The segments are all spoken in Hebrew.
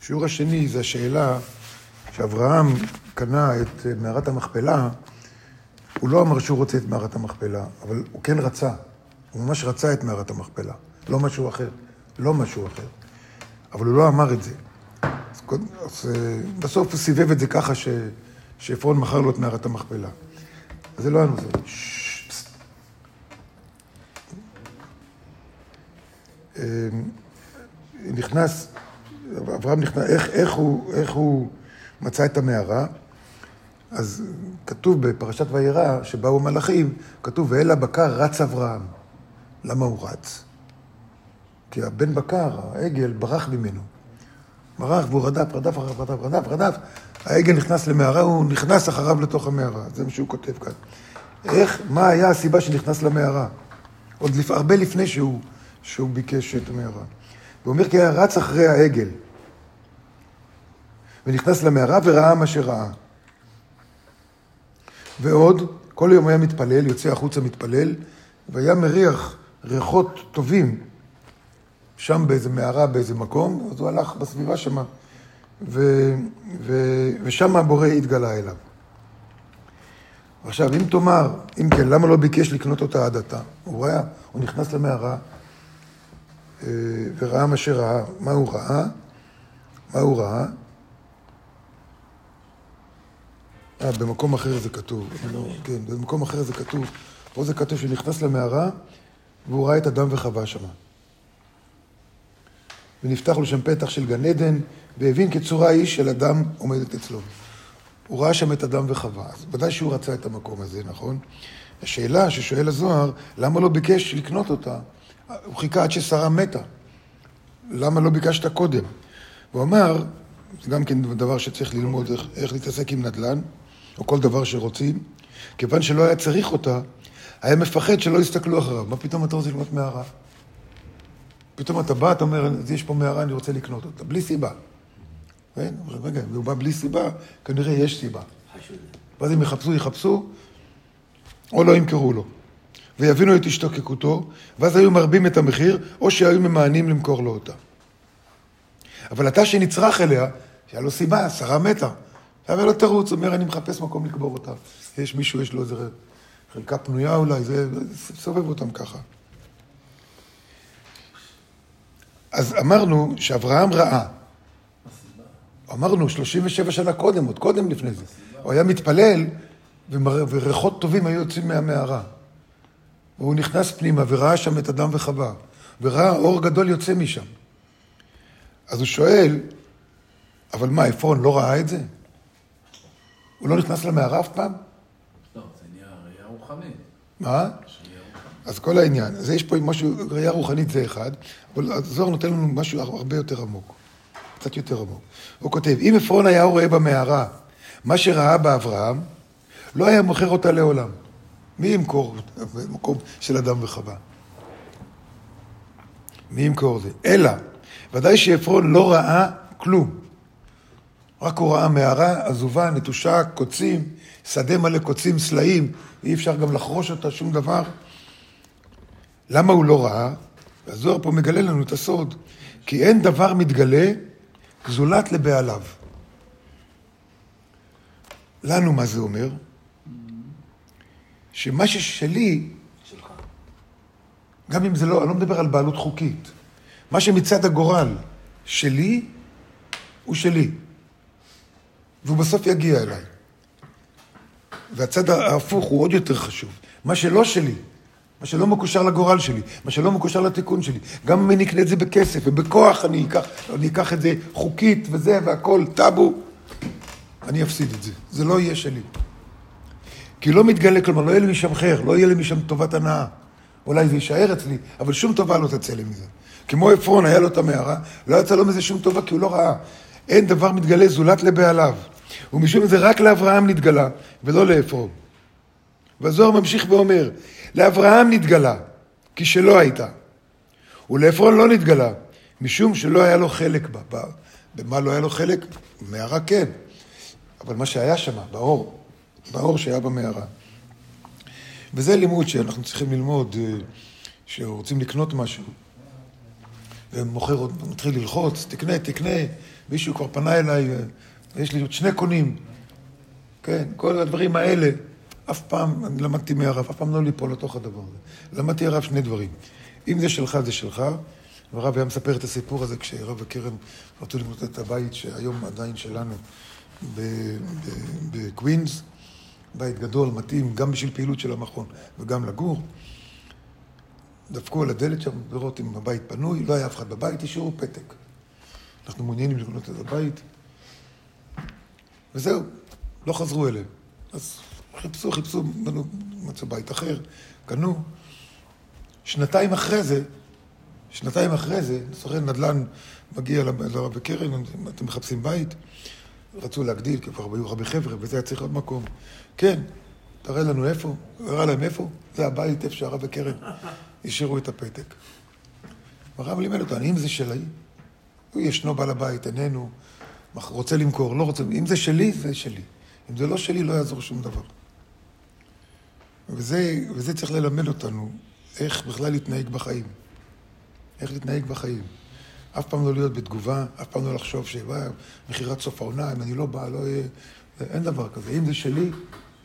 השיעור השני זה השאלה שאברהם קנה את אה, מערת המכפלה, הוא לא אמר שהוא רוצה את מערת המכפלה, אבל הוא כן רצה. הוא ממש רצה את מערת המכפלה, לא משהו אחר. לא משהו אחר. אבל הוא לא אמר את זה. אז, אז אה, בסוף הוא סיבב את זה ככה ש, שעפרון מכר לו את מערת המכפלה. אז זה לא הנושא. אה, נכנס, אברהם נכנס, איך, איך, הוא, איך הוא מצא את המערה? אז כתוב בפרשת וירא, שבאו מלאכים, כתוב, ואל הבקר רץ אברהם. למה הוא רץ? כי הבן בקר, העגל, ברח ממנו. ברח והוא רדף, רדף רדף, רדף, רדף, רדף. העגל נכנס למערה, הוא נכנס אחריו לתוך המערה. זה מה שהוא כותב כאן. איך, מה היה הסיבה שנכנס למערה? עוד לפ... הרבה לפני שהוא, שהוא ביקש את המערה. הוא אומר כי היה רץ אחרי העגל. ונכנס למערה וראה מה שראה. ועוד, כל יום היה מתפלל, יוצא החוצה מתפלל, והיה מריח ריחות טובים שם באיזה מערה, באיזה מקום, אז הוא הלך בסביבה שמה, ושם הבורא התגלה אליו. עכשיו, אם תאמר, אם כן, למה לא ביקש לקנות אותה עד עתה? הוא ראה, הוא נכנס למערה וראה מה שראה. מה הוא ראה? מה הוא ראה? אה, במקום אחר זה כתוב. לא, כן, במקום אחר זה כתוב. פה זה כתוב שנכנס למערה והוא ראה את אדם וחווה שמה. ונפתח לו שם פתח של גן עדן, והבין כצורה איש של אדם עומדת אצלו. הוא ראה שם את אדם וחווה, אז ודאי שהוא רצה את המקום הזה, נכון? השאלה ששואל הזוהר, למה לא ביקש לקנות אותה? הוא חיכה עד ששרה מתה. למה לא ביקשת קודם? הוא אמר, זה גם כן דבר שצריך ללמוד איך, איך להתעסק עם נדל"ן, או כל דבר שרוצים, כיוון שלא היה צריך אותה, היה מפחד שלא יסתכלו אחריו. מה פתאום אתה רוצה ללמוד מערה? פתאום אתה בא, אתה אומר, יש פה מערה, אני רוצה לקנות אותה, בלי סיבה. כן? רגע, הוא בא בלי סיבה, כנראה יש סיבה. ואז הם יחפשו, יחפשו, או לא ימכרו לו. ויבינו את השתוקקותו, ואז היו מרבים את המחיר, או שהיו ממאנים למכור לו אותה. אבל אתה שנצרך אליה, שהיה לו סיבה, השרה מתה. היה לו תירוץ, אומר, אני מחפש מקום לקבור אותה. יש מישהו, יש לו איזה חלקה פנויה אולי, זה, סובב אותם ככה. אז אמרנו שאברהם ראה. אמרנו 37 שנה קודם, עוד קודם לפני זה. הוא היה מתפלל, וריחות טובים היו יוצאים מהמערה. והוא נכנס פנימה וראה שם את אדם וחווה, וראה אור גדול יוצא משם. אז הוא שואל, אבל מה, עפרון לא ראה את זה? הוא לא נכנס למערה אף פעם? לא, זה נהיה ראייה רוחנית. מה? אז כל העניין, אז יש פה משהו, ראייה רוחנית זה אחד, אבל הזוהר נותן לנו משהו הרבה יותר עמוק, קצת יותר עמוק. הוא כותב, אם עפרון היה רואה במערה מה שראה באברהם, לא היה מוכר אותה לעולם. מי ימכור במקום של אדם וחווה? מי ימכור זה? אלא, ודאי שעפרון לא ראה כלום. רק הוא ראה מערה עזובה, נטושה, קוצים, שדה מלא קוצים, סלעים, אי אפשר גם לחרוש אותה, שום דבר. למה הוא לא ראה? והזוהר פה מגלה לנו את הסוד. כי אין דבר מתגלה זולת לבעליו. לנו מה זה אומר? שמה ששלי, שלך. גם אם זה לא, אני לא מדבר על בעלות חוקית. מה שמצד הגורל שלי, הוא שלי. והוא בסוף יגיע אליי. והצד ההפוך הוא עוד יותר חשוב. מה שלא שלי, מה שלא מקושר לגורל שלי, מה שלא מקושר לתיקון שלי. גם אם אני אקנה את זה בכסף ובכוח אני אקח, אני אקח את זה חוקית וזה והכל, טאבו, אני אפסיד את זה. זה לא יהיה שלי. כי לא מתגלה, כלומר, לא יהיה לי משם חר, לא יהיה לי משם טובת הנאה. אולי זה יישאר אצלי, אבל שום טובה לא תצא לי מזה. כמו עפרון, היה לו את המערה, לא יצא לו מזה שום טובה כי הוא לא ראה. אין דבר מתגלה זולת לבעליו. ומשום זה רק לאברהם נתגלה, ולא לעפרון. והזוהר ממשיך ואומר, לאברהם נתגלה, כי שלא הייתה. ולעפרון לא נתגלה, משום שלא היה לו חלק בה. במה לא היה לו חלק? במערה כן, אבל מה שהיה שם, באור, באור שהיה במערה. וזה לימוד שאנחנו צריכים ללמוד, אה, שרוצים לקנות משהו. ומוכר מתחיל ללחוץ, תקנה, תקנה, מישהו כבר פנה אליי, יש לי עוד שני קונים. כן, כל הדברים האלה, אף פעם, אני למדתי מהרב, אף פעם לא ליפול לתוך הדבר הזה. למדתי הרב שני דברים. אם זה שלך, זה שלך. והרב היה מספר את הסיפור הזה כשרב וקרן רצו לבנות את הבית שהיום עדיין שלנו בקווינס, בית גדול, מתאים, גם בשביל פעילות של המכון וגם לגור. דפקו על הדלת שם לראות אם הבית פנוי, לא היה אף אחד בבית, השאירו פתק. אנחנו מעוניינים לבנות את הבית. וזהו, לא חזרו אליהם. אז חיפשו, חיפשו, בנו, מצאו בית אחר, קנו. שנתיים אחרי זה, שנתיים אחרי זה, סוכן נדל"ן מגיע לרב בקרן, אתם מחפשים בית? רצו להגדיל, כי כבר היו הרבה חבר'ה, וזה היה צריך עוד מקום. כן, תראה לנו איפה, הראה להם איפה, זה הבית, איפה שהרב בקרן, השאירו את הפתק. הרב לימד אותו, אם זה שלי, הוא ישנו בעל הבית, איננו, רוצה למכור, לא רוצה, אם זה שלי, זה שלי. אם זה לא שלי, לא יעזור שום דבר. וזה, וזה צריך ללמד אותנו איך בכלל להתנהג בחיים. איך להתנהג בחיים. אף פעם לא להיות בתגובה, אף פעם לא לחשוב שמכירת סוף העונה, אם אני לא בא, לא יהיה... אין דבר כזה. אם זה שלי,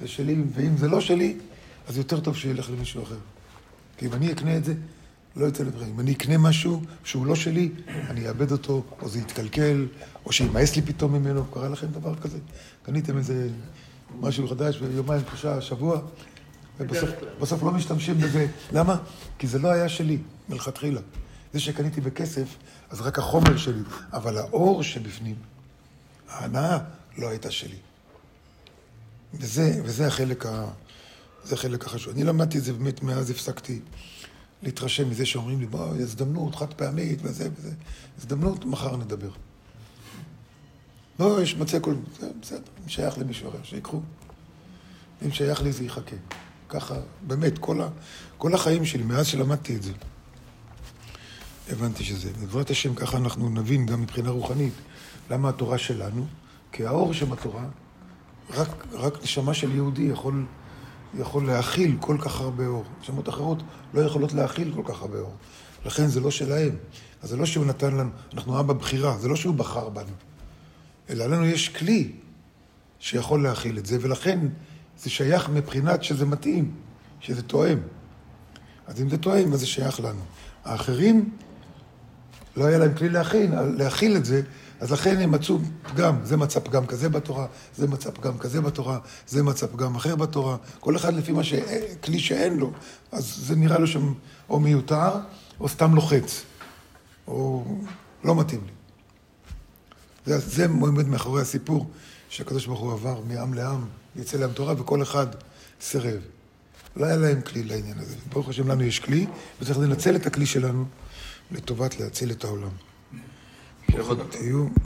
זה שלי, ואם זה לא שלי, אז יותר טוב שילך למישהו אחר. כי אם אני אקנה את זה, לא יוצא לדברים. אם אני אקנה משהו שהוא לא שלי, אני אאבד אותו, או זה יתקלקל, או שימאס לי פתאום ממנו. קרה לכם דבר כזה? קניתם איזה משהו חדש ביומיים, שלושה, שבוע, ובסוף לא משתמשים בזה. למה? כי זה לא היה שלי, מלכתחילה. זה שקניתי בכסף, אז רק החומר שלי, אבל האור שבפנים, ההנאה לא הייתה שלי. וזה, וזה החלק, ה, זה החלק החשוב. אני למדתי את זה באמת, מאז הפסקתי להתרשם מזה שאומרים לי, בוא, הזדמנות חד פעמית וזה וזה. הזדמנות, מחר נדבר. לא, יש מצא כל... בסדר, אם שייך למישהו אחר, שיקחו. אם שייך לי זה יחכה. ככה, באמת, כל, ה, כל החיים שלי, מאז שלמדתי את זה. הבנתי שזה. בעזרת השם, ככה אנחנו נבין גם מבחינה רוחנית למה התורה שלנו, כי האור שבתורה, רק, רק נשמה של יהודי יכול, יכול להכיל כל כך הרבה אור. נשמות אחרות לא יכולות להכיל כל כך הרבה אור. לכן זה לא שלהם. אז זה לא שהוא נתן לנו, אנחנו עם בבחירה, זה לא שהוא בחר בנו. אלא לנו יש כלי שיכול להכיל את זה, ולכן זה שייך מבחינת שזה מתאים, שזה תואם. אז אם זה תואם, אז זה שייך לנו. האחרים, לא היה להם כלי להכין, להכיל את זה, אז לכן הם מצאו פגם, זה מצא פגם כזה בתורה, זה מצא פגם כזה בתורה, זה מצא פגם אחר בתורה, כל אחד לפי מה ש... כלי שאין לו, אז זה נראה לו שם או מיותר, או סתם לוחץ, או לא מתאים לי. זה, זה עומד מאחורי הסיפור שהקדוש ברוך הוא עבר מעם לעם, יצא להם תורה, וכל אחד סירב. לא היה להם כלי לעניין הזה. ברוך השם לנו יש כלי, וצריך לנצל את הכלי שלנו לטובת להציל את העולם. תהיו